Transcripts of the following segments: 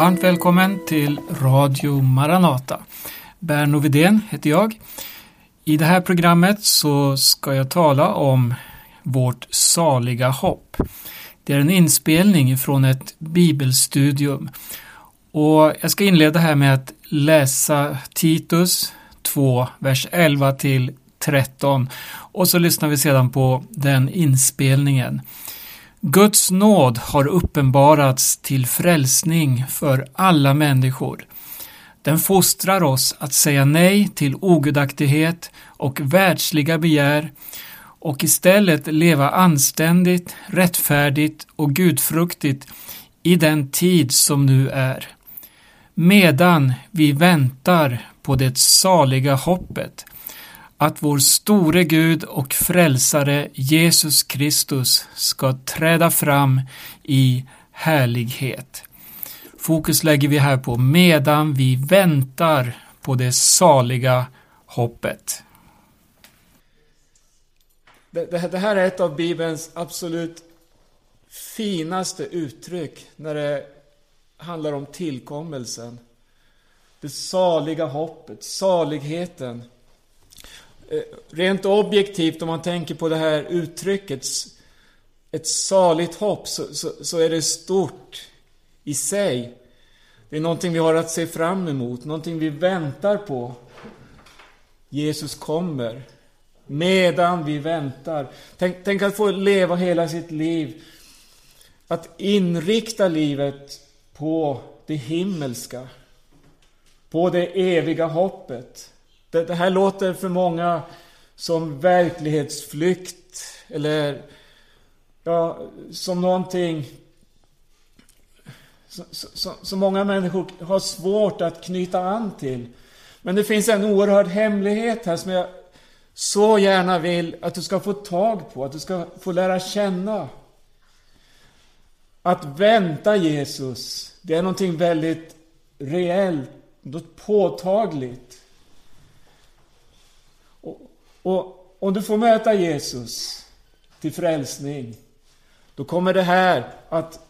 Varmt välkommen till Radio Maranata. Berno Vidén heter jag. I det här programmet så ska jag tala om vårt saliga hopp. Det är en inspelning från ett bibelstudium. Och jag ska inleda här med att läsa Titus 2, vers 11 till 13 och så lyssnar vi sedan på den inspelningen. Guds nåd har uppenbarats till frälsning för alla människor. Den fostrar oss att säga nej till ogudaktighet och världsliga begär och istället leva anständigt, rättfärdigt och gudfruktigt i den tid som nu är. Medan vi väntar på det saliga hoppet att vår store Gud och frälsare Jesus Kristus ska träda fram i härlighet. Fokus lägger vi här på medan vi väntar på det saliga hoppet. Det, här är ett av Bibelns absolut finaste uttryck när det handlar om tillkommelsen. Det saliga hoppet, saligheten. Eh, rent objektivt, om man tänker på det här uttrycket, ett saligt hopp, så, så, så, är det stort i sig. Det är någonting vi har att se fram emot, någonting vi väntar på. Jesus kommer. Medan vi väntar. Tänk, tänk att få leva hela sitt liv. Att inrikta livet på det himmelska. På det eviga hoppet. Det, det här låter för många som verklighetsflykt eller ja, som någonting som många människor har svårt att knyta an till. Men det finns en oerhörd hemlighet här som jag så gärna vill att du ska få tag på, att du ska få lära känna. Att vänta Jesus, det är någonting väldigt reellt, något påtagligt. Och, om du får möta Jesus till frälsning, då kommer det här att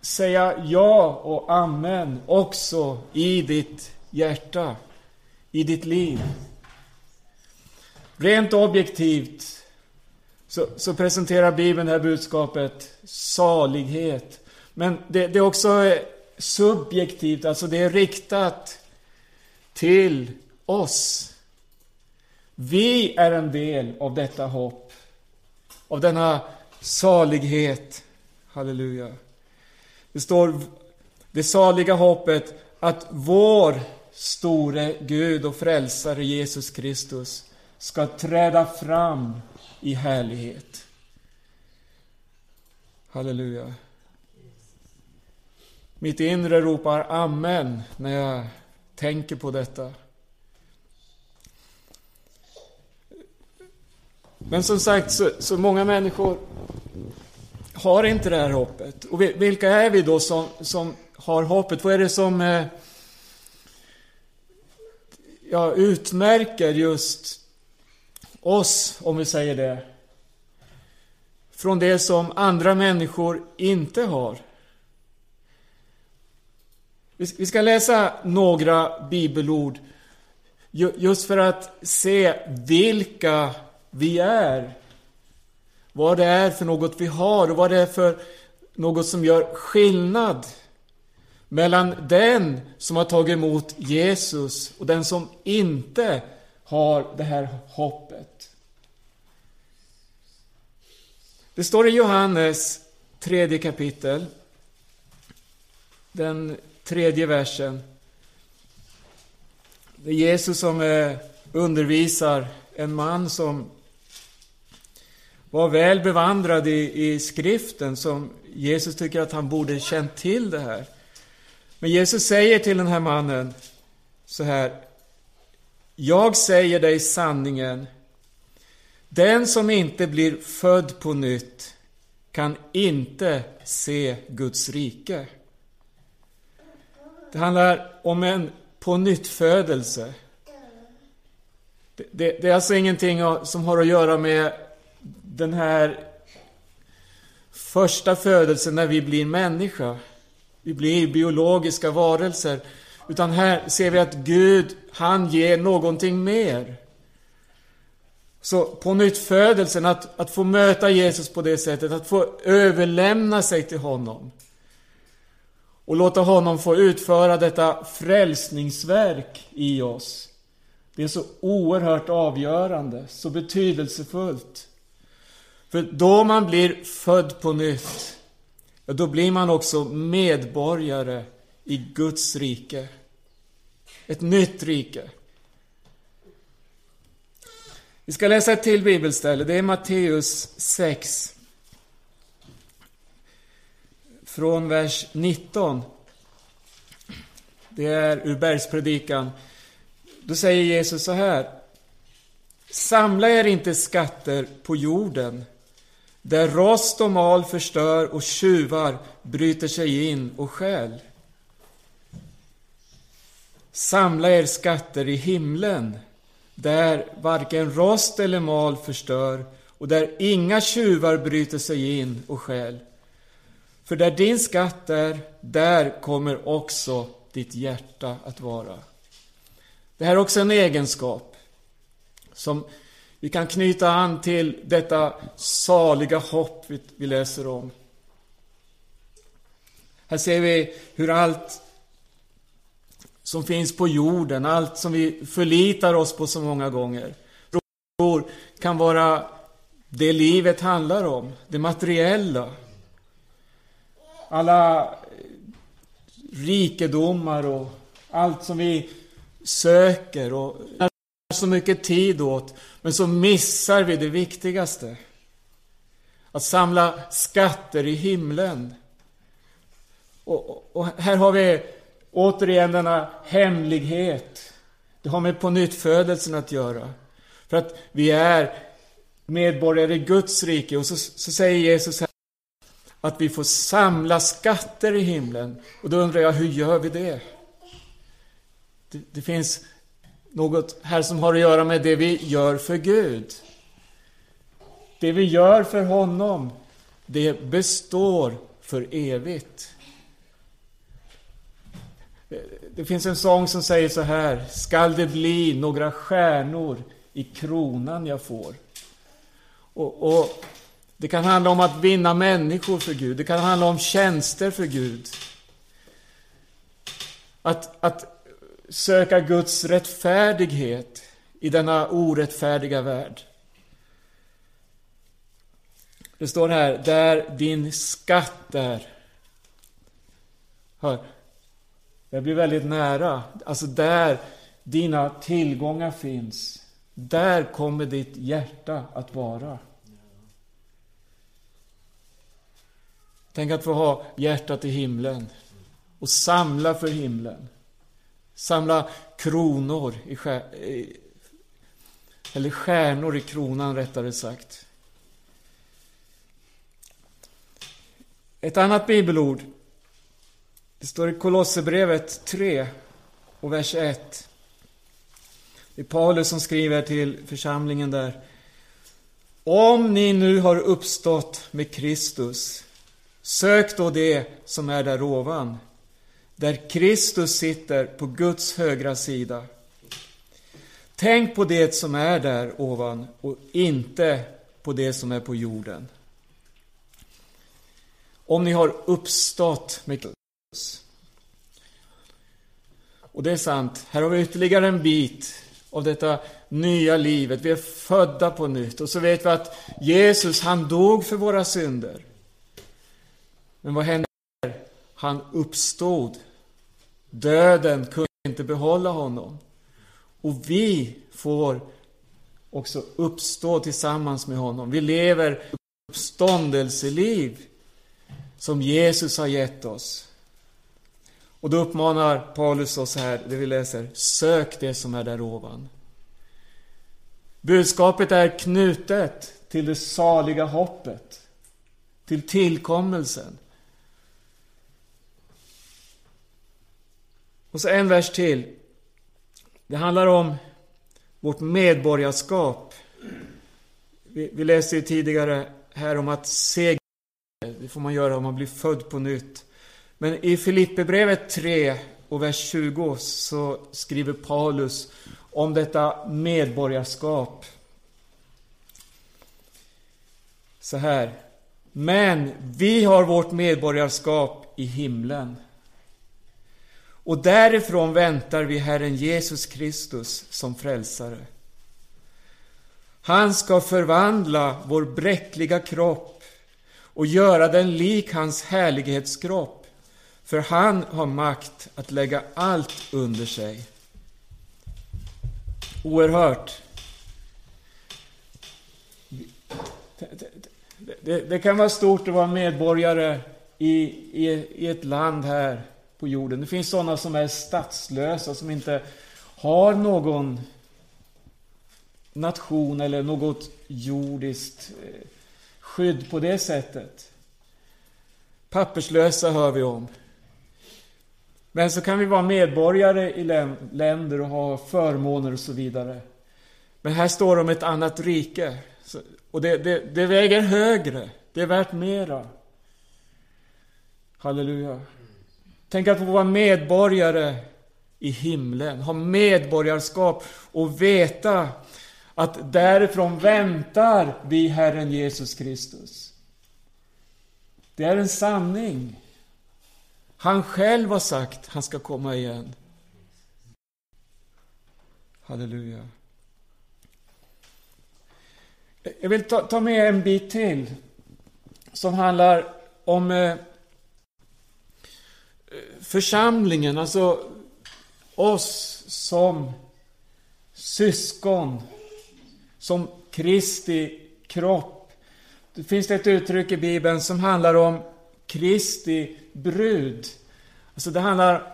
säga ja och amen också i ditt hjärta, i ditt liv. Rent objektivt så, så presenterar Bibeln det här budskapet salighet. Men det, det är också subjektivt, alltså det är riktat till oss. Vi är en del av detta hopp, av denna salighet. Halleluja. Det står det saliga hoppet att vår store Gud och frälsare Jesus Kristus ska träda fram i härlighet. Halleluja. Mitt inre ropar Amen när jag tänker på detta. Men som sagt, så, så många människor har inte det här hoppet. Och vilka är vi då som, som har hoppet? Vad är det som eh, ja, utmärker just oss, om vi säger det, från det som andra människor inte har? Vi ska läsa några bibelord just för att se vilka vi är vad det är för något vi har och vad det är för något som gör skillnad mellan den som har tagit emot Jesus och den som inte har det här hoppet. Det står i Johannes tredje kapitel, den tredje versen. Det är Jesus som eh, undervisar en man som var väl bevandrad i, i skriften som Jesus tycker att han borde känt till det här. Men Jesus säger till den här mannen så här. Jag säger dig sanningen. Den som inte blir född på nytt kan inte se Guds rike. Det handlar om en på nytt födelse. Det, det, det är alltså ingenting som har att göra med den här första födelsen när vi blir människa. vi blir biologiska varelser. Utan här ser vi att Gud, han ger någonting mer. Så på nytt födelsen, att, att få möta Jesus på det sättet, att få överlämna sig till honom. Och låta honom få utföra detta frälsningsverk i oss. Det är så oerhört avgörande, så betydelsefullt. För då man blir född på nytt, då blir man också medborgare i Guds rike. Ett nytt rike. Vi ska läsa ett till bibelställe. Det är Matteus 6. Från vers 19. Det är ur Bergspredikan. Då säger Jesus så här. Samla er inte skatter på jorden, där rost och mal förstör och tjuvar bryter sig in och stjäl. Samla er skatter i himlen, där varken rost eller mal förstör och där inga tjuvar bryter sig in och stjäl. För där din skatt är, där kommer också ditt hjärta att vara. Det här är också en egenskap som vi kan knyta an till detta saliga hopp vi läser om. Här ser vi hur allt som finns på jorden, allt som vi förlitar oss på så många gånger, tror kan vara det livet handlar om, det materiella. Alla rikedomar och allt som vi söker och så mycket tid åt, men så missar vi det viktigaste. Att samla skatter i himlen. Och, och här har vi återigen denna hemlighet. Det har med på nyttfödelsen att göra. För att vi är medborgare i Guds rike. Och så, så säger Jesus här att vi får samla skatter i himlen. Och då undrar jag, hur gör vi det? Det, det finns något här som har att göra med det vi gör för Gud. Det vi gör för honom, det består för evigt. Det finns en sång som säger så här. Skall det bli några stjärnor i kronan jag får? Och, och, Det kan handla om att vinna människor för Gud. Det kan handla om tjänster för Gud. Att, att söka Guds rättfärdighet i denna orättfärdiga värld. Det står här, där din skatt är. Hör, det blir väldigt nära. Alltså där dina tillgångar finns. Där kommer ditt hjärta att vara. Tänk att få ha hjärtat i himlen och samla för himlen. Samla kronor i eller stjärnor i kronan rättare sagt. Ett annat bibelord det står i Kolosserbrevet 3 och vers 1. Det är Paulus som skriver till församlingen där. Om ni nu har uppstått med Kristus, sök då det som är där ovan, där Kristus sitter på Guds högra sida. Tänk på det som är där ovan och inte på det som är på jorden. Om ni har uppstått med Kristus, och det är sant, här har vi ytterligare en bit av detta nya livet. Vi är födda på nytt. Och så vet vi att Jesus, han dog för våra synder. Men vad hände? Han uppstod. Döden kunde inte behålla honom. Och vi får också uppstå tillsammans med honom. Vi lever uppståndelseliv som Jesus har gett oss. Och då uppmanar Paulus oss här, det vi läser, sök det som är där ovan. Budskapet är knutet till det saliga hoppet, till tillkommelsen. Och så en vers till. Det handlar om vårt medborgarskap. Vi, vi läste ju tidigare här om att se det får man göra om man blir född på nytt. Men i Filipperbrevet 3 och vers 20 så skriver Paulus om detta medborgarskap. Så här. Men vi har vårt medborgarskap i himlen. Och därifrån väntar vi Herren Jesus Kristus som frälsare. Han ska förvandla vår bräckliga kropp och göra den lik hans härlighetskropp, för han har makt att lägga allt under sig. Oerhört. Det, kan vara stort att vara medborgare i, i, i ett land här på jorden. Det finns sådana som är statslösa, som inte har någon nation eller något jordiskt eh, skydd på det sättet. Papperslösa hör vi om. Men så kan vi vara medborgare i länder och ha förmåner och så vidare. Men här står det om ett annat rike. Och det, det, det väger högre. Det är värt mera. Halleluja. Tänk att få vara medborgare i himlen, ha medborgarskap och veta att därifrån väntar vi Herren Jesus Kristus. Det är en sanning. Han själv har sagt han ska komma igen. Halleluja. Jag vill ta, ta med en bit till som handlar om eh, församlingen, alltså oss som syskon, som Kristi kropp. Det finns ett uttryck i Bibeln som handlar om Kristi brud. Alltså det handlar,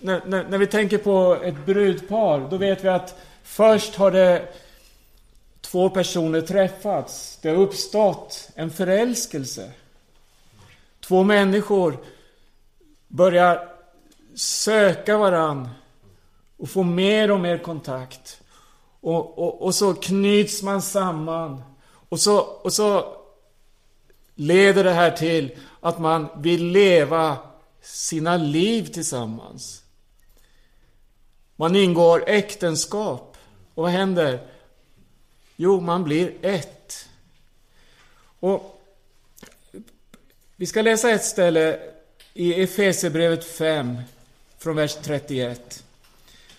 när, när, när vi tänker på ett brudpar, då vet vi att först har det två personer träffats. Det har uppstått en förälskelse. Två människor börjar söka varann och få mer och mer kontakt. Och, och, och så knyts man samman. Och så, och så leder det här till att man vill leva sina liv tillsammans. Man ingår äktenskap. Och vad händer? Jo, man blir ett. Och vi ska läsa ett ställe i Efesierbrevet 5, från vers 31.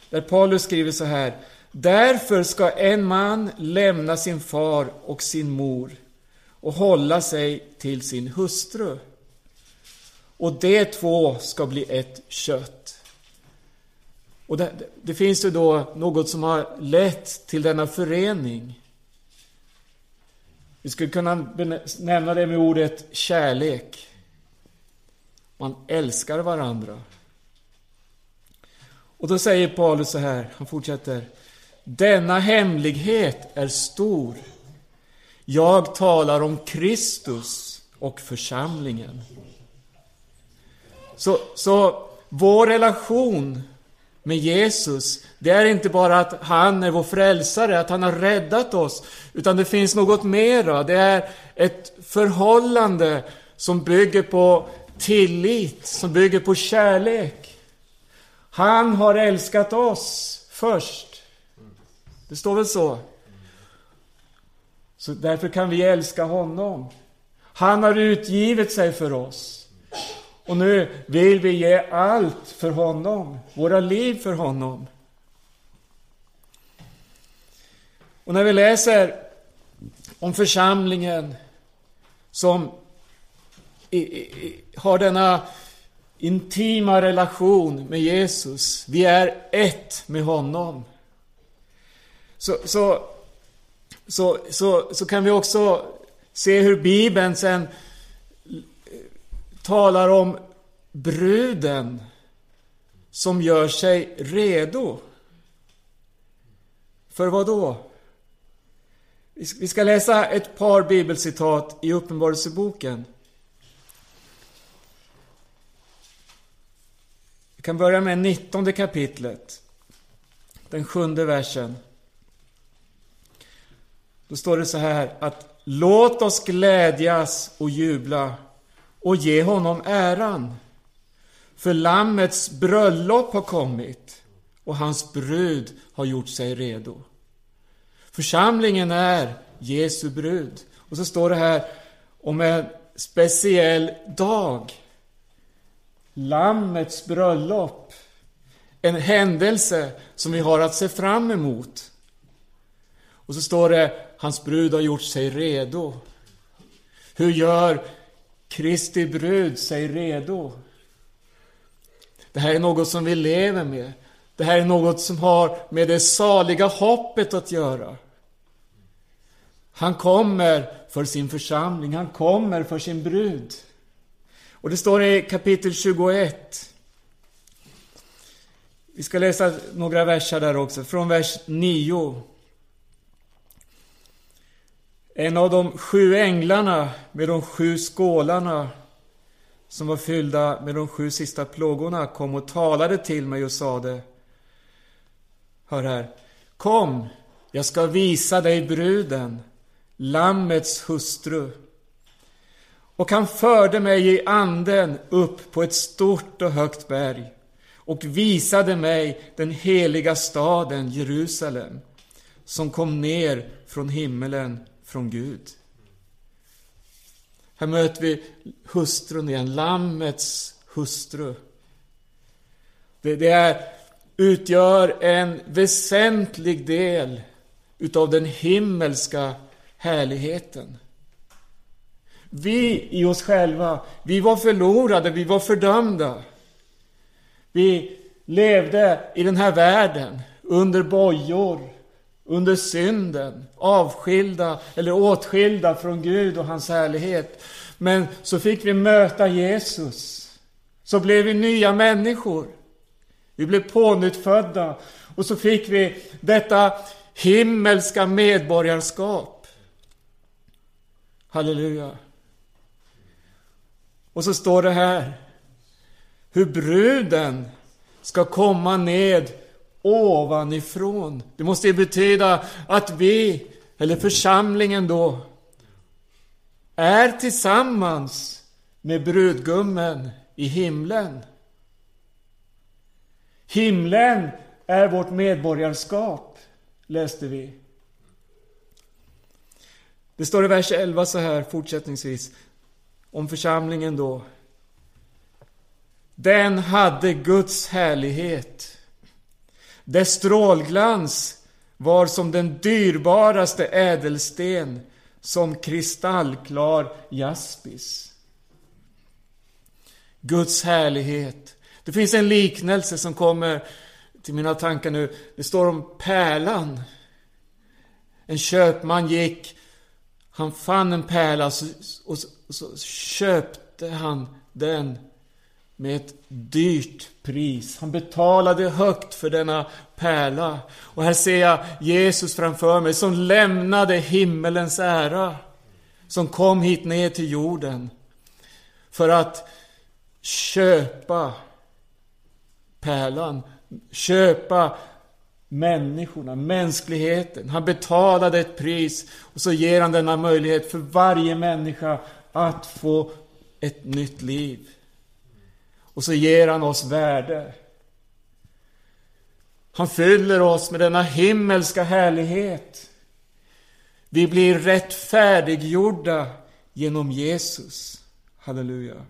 Där Paulus skriver så här. Därför ska en man lämna sin far och sin mor och hålla sig till sin hustru. Och de två ska bli ett kött. Och det, det finns ju då något som har lett till denna förening. Vi skulle kunna nämna det med ordet kärlek. Man älskar varandra. Och då säger Paulus så här, han fortsätter. Denna hemlighet är stor. Jag talar om Kristus och församlingen. Så, så vår relation med Jesus, det är inte bara att han är vår frälsare, att han har räddat oss, utan det finns något mera. Det är ett förhållande som bygger på tillit, som bygger på kärlek. Han har älskat oss först. Det står väl så? Så därför kan vi älska honom. Han har utgivit sig för oss. Och nu vill vi ge allt för honom, våra liv för honom. Och när vi läser om församlingen som har denna intima relation med Jesus. Vi är ett med honom. Så, så, så, så, så kan vi också se hur Bibeln sen talar om bruden som gör sig redo. För vad då? Vi ska läsa ett par bibelcitat i Uppenbarelseboken. Kan börja med 19 kapitlet. Den sjunde versen. Då står det så här att Låt oss glädjas och jubla och ge honom äran. För Lammets bröllop har kommit och hans brud har gjort sig redo. Församlingen är Jesu brud. Och så står det här om en speciell dag. Lammets bröllop. En händelse som vi har att se fram emot. Och så står det, hans brud har gjort sig redo. Hur gör Kristi brud sig redo? Det här är något som vi lever med. Det här är något som har med det saliga hoppet att göra. Han kommer för sin församling, han kommer för sin brud. Och det står i kapitel 21. Vi ska läsa några verser där också, från vers 9. En av de sju änglarna med de sju skålarna som var fyllda med de sju sista plågorna kom och talade till mig och sade Hör här. Kom, jag ska visa dig bruden, Lammets hustru. Och han förde mig i anden upp på ett stort och högt berg och visade mig den heliga staden Jerusalem som kom ner från himmelen från Gud. Här möter vi hustrun igen, Lammets hustru. Det, det är, utgör en väsentlig del utav den himmelska härligheten. Vi i oss själva, vi var förlorade, vi var fördömda. Vi levde i den här världen under bojor, under synden, avskilda eller åtskilda från Gud och hans härlighet. Men så fick vi möta Jesus. Så blev vi nya människor. Vi blev pånyttfödda och så fick vi detta himmelska medborgarskap. Halleluja. Och så står det här hur bruden ska komma ned ovanifrån. Det måste ju betyda att vi, eller församlingen då, är tillsammans med brudgummen i himlen. Himlen är vårt medborgarskap, läste vi. Det står i vers 11 så här fortsättningsvis om församlingen då. Den hade Guds härlighet. Dess strålglans var som den dyrbaraste ädelsten, som kristallklar jaspis. Guds härlighet. Det finns en liknelse som kommer till mina tankar nu. Det står om pärlan. En köpman gick, han fann en pärla och så, och så köpte han den med ett dyrt pris. Han betalade högt för denna pärla. Och här ser jag Jesus framför mig som lämnade himmelens ära. Som kom hit ner till jorden. För att köpa pärlan. Köpa människorna, mänskligheten. Han betalade ett pris och så ger han denna möjlighet för varje människa att få ett nytt liv. Och så ger han oss värde. Han fyller oss med denna himmelska härlighet. Vi blir rättfärdiggjorda genom Jesus. Halleluja.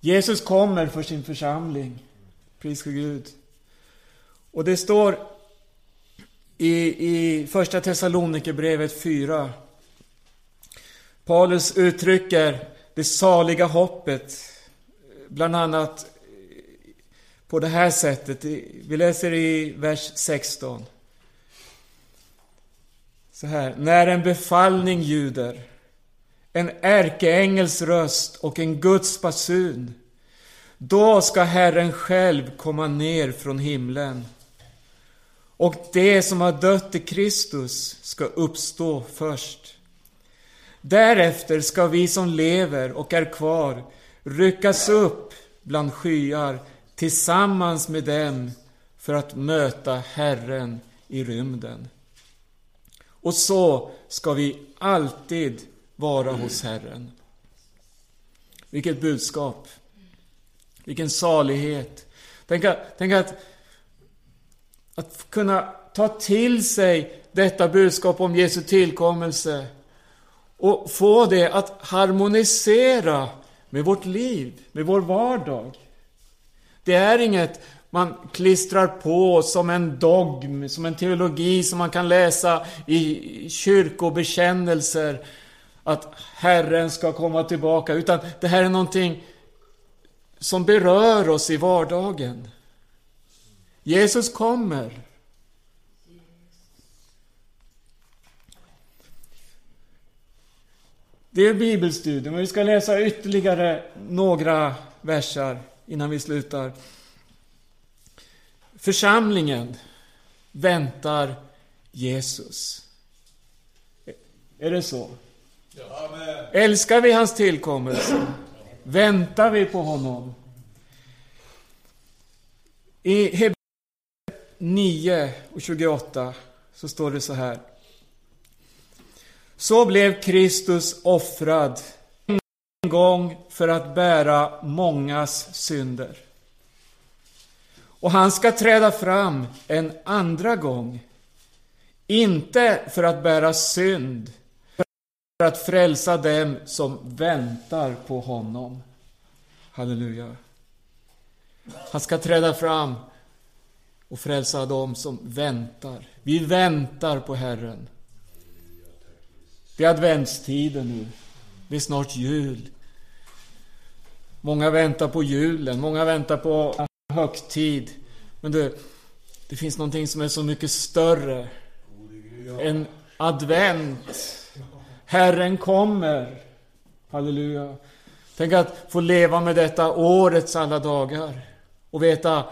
Jesus kommer för sin församling. Pris för Gud. Och det står i, i första Thessalonikerbrevet 4 Paulus uttrycker det saliga hoppet, bland annat eh, på det här sättet. Vi läser i vers 16. Så här. När en befallning ljuder, en ärkeängels röst och en Guds basun, då ska Herren själv komma ner från himlen. Och det som har dött i Kristus ska uppstå först. Därefter ska vi som lever och är kvar ryckas upp bland skyar tillsammans med dem för att möta Herren i rymden. Och så ska vi alltid vara hos Herren. Vilket budskap! Vilken salighet! Tänk att, tänk att, att kunna ta till sig detta budskap om Jesu tillkommelse och få det att harmonisera med vårt liv, med vår vardag. Det är inget man klistrar på som en dogm, som en teologi som man kan läsa i kyrkobekännelser att Herren ska komma tillbaka, utan det här är någonting som berör oss i vardagen. Jesus kommer. Det är bibelstudium och vi ska läsa ytterligare några versar innan vi slutar. Församlingen väntar Jesus. Är det så? Älskar vi hans tillkommelse? Väntar vi på honom? I 9 och 28 så står det så här. Så blev Kristus offrad en gång för att bära mångas synder. Och han ska träda fram en andra gång. Inte för att bära synd, för att frälsa dem som väntar på honom. Halleluja. Han ska träda fram och frälsa dem som väntar. Vi väntar på Herren. Det är adventstider nu. Det är snart jul. Många väntar på julen, många väntar på högtid. Men du, det finns någonting som är så mycket större. än advent. Herren kommer. Halleluja. Tänk att få leva med detta årets alla dagar. Och veta,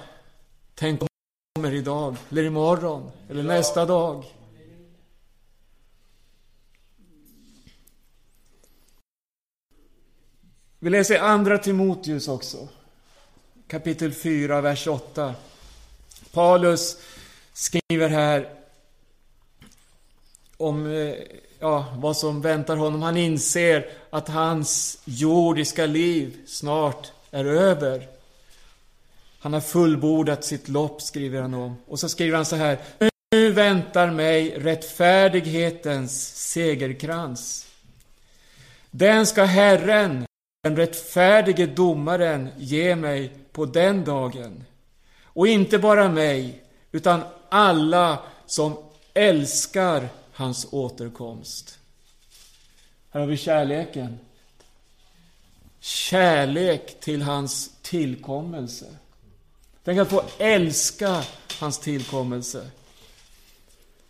tänk om kommer idag, eller imorgon, eller nästa dag. Vi läser andra Timoteus också. Kapitel 4, vers 8. Paulus skriver här om eh, ja, vad som väntar honom. Han inser att hans jordiska liv snart är över. Han har fullbordat sitt lopp, skriver han om. Och så skriver han så här. Nu väntar mig rättfärdighetens segerkrans. Den ska Herren, den rättfärdige domaren, ge mig på den dagen. Och inte bara mig, utan alla som älskar hans återkomst. Här har vi kärleken. Kärlek till hans tillkommelse. Tänk att få älska hans tillkommelse.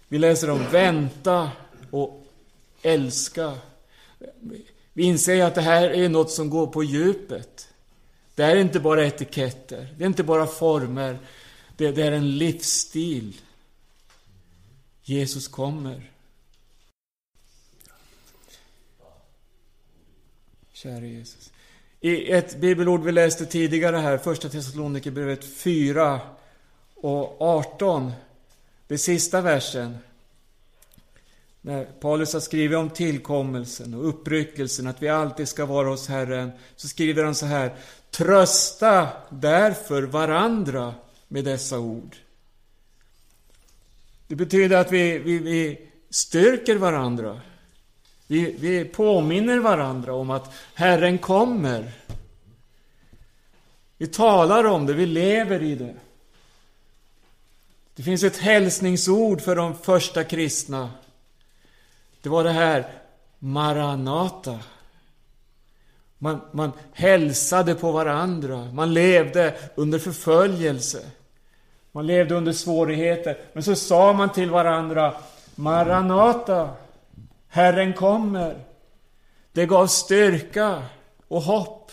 Vi läser om vänta och älska. Vi inser att det här är något som går på djupet. Det är inte bara etiketter, det är inte bara former. Det, det är en livsstil. Jesus kommer. Käre Jesus. I ett bibelord vi läste tidigare här, första Thessalonikerbrevet 4 och 18, det sista versen. När Paulus har skrivit om tillkommelsen och uppryckelsen, att vi alltid ska vara hos Herren, så skriver han så här. Trösta därför varandra med dessa ord. Det betyder att vi, vi, vi styrker varandra. Vi, vi påminner varandra om att Herren kommer. Vi talar om det, vi lever i det. Det finns ett hälsningsord för de första kristna. Det var det här Maranata. Man, man hälsade på varandra. Man levde under förföljelse. Man levde under svårigheter. Men så sa man till varandra Maranata. Herren kommer. Det gav styrka och hopp.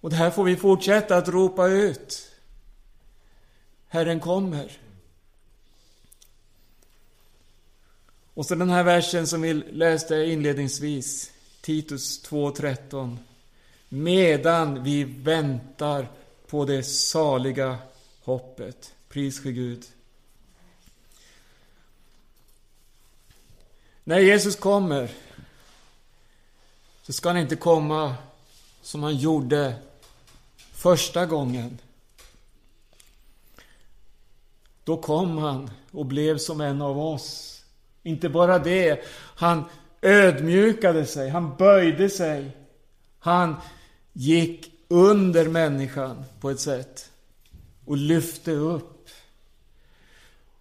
Och det här får vi fortsätta att ropa ut. Herren kommer. Och så den här versen som vi läste inledningsvis, Titus 2.13. Medan vi väntar på det saliga hoppet. Pris för Gud. När Jesus kommer så ska han inte komma som han gjorde första gången. Då kom han och blev som en av oss. Inte bara det, han ödmjukade sig, han böjde sig. Han gick under människan på ett sätt och lyfte upp.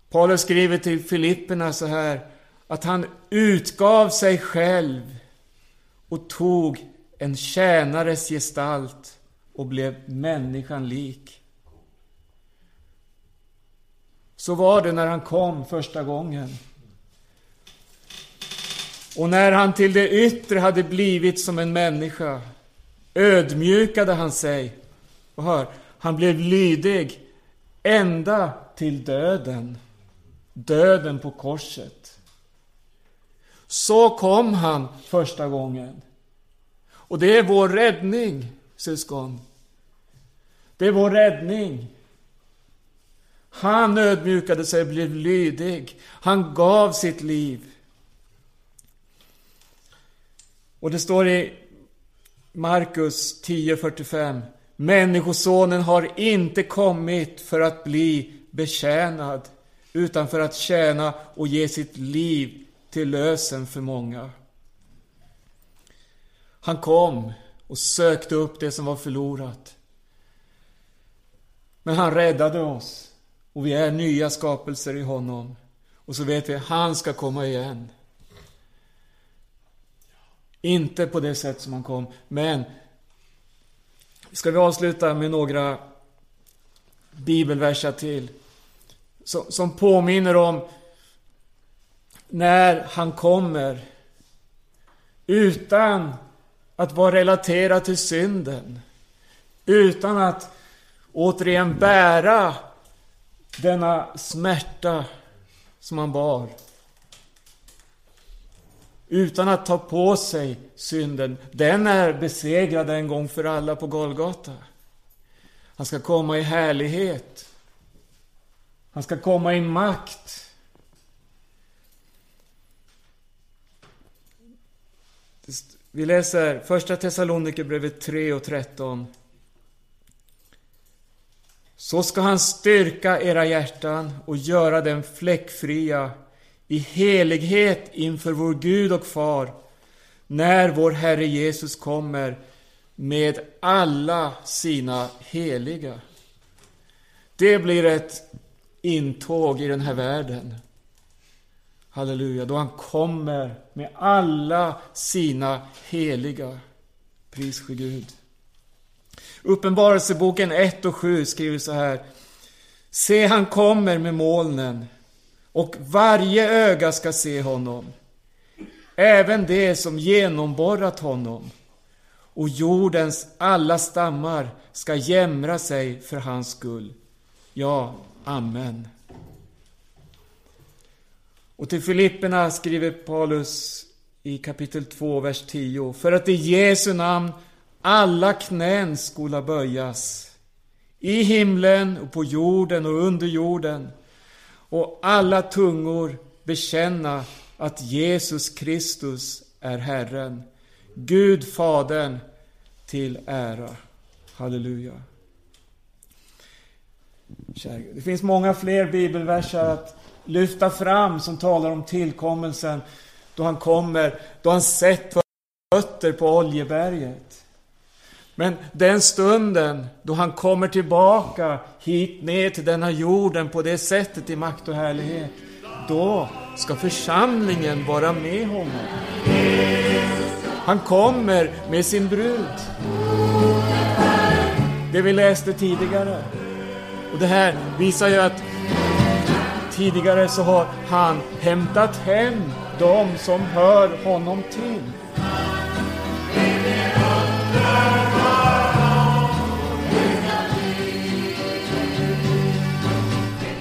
Paulus skriver till Filipperna så här att han utgav sig själv och tog en tjänares gestalt och blev människan lik. Så var det när han kom första gången. Och när han till det yttre hade blivit som en människa ödmjukade han sig. Och hör, han blev lydig ända till döden. Döden på korset. Så kom han första gången. Och det är vår räddning, syskon. Det är vår räddning. Han ödmjukade sig och blev lydig. Han gav sitt liv. Och det står i Markus 10.45 Människosonen har inte kommit för att bli betjänad utan för att tjäna och ge sitt liv till lösen för många. Han kom och sökte upp det som var förlorat. Men han räddade oss och vi är nya skapelser i honom. Och så vet vi, han ska komma igen. Inte på det sätt som han kom, men ska vi avsluta med några bibelverser till. Som påminner om när han kommer utan att vara relaterad till synden. Utan att återigen bära denna smärta som han bar. Utan att ta på sig synden. Den är besegrad en gång för alla på Golgata. Han ska komma i härlighet. Han ska komma i makt. Vi läser första Thessalonikerbrevet 3 och 13. Så ska han styrka era hjärtan och göra dem fläckfria i helighet inför vår Gud och Far när vår Herre Jesus kommer med alla sina heliga. Det blir ett intåg i den här världen. Halleluja, då han kommer med alla sina heliga. Pris för Gud. Uppenbarelseboken 1 och 7 skriver så här. Se, han kommer med molnen och varje öga ska se honom. Även det som genomborrat honom. Och jordens alla stammar ska jämra sig för hans skull. Ja, Amen. Och till Filipperna skriver Paulus i kapitel 2, vers 10. För att i Jesu namn alla knän skola böjas. I himlen och på jorden och under jorden. Och alla tungor bekänna att Jesus Kristus är Herren. Gud Fadern till ära. Halleluja. Det finns många fler bibelverser att lyfta fram som talar om tillkommelsen då han kommer, då han sett fötter på Oljeberget. Men den stunden då han kommer tillbaka hit ner till denna jorden på det sättet i makt och härlighet, då ska församlingen vara med honom. Han kommer med sin brud. Det vi läste tidigare. Och det här visar ju att tidigare så har han hämtat hem de som hör honom till.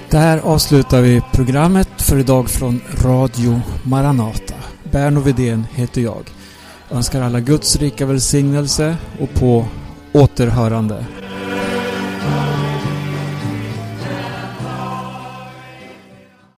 Där avslutar vi programmet för idag från Radio Maranata. Berno Vidén heter jag. Jag önskar alla Guds rika välsignelse och på återhörande.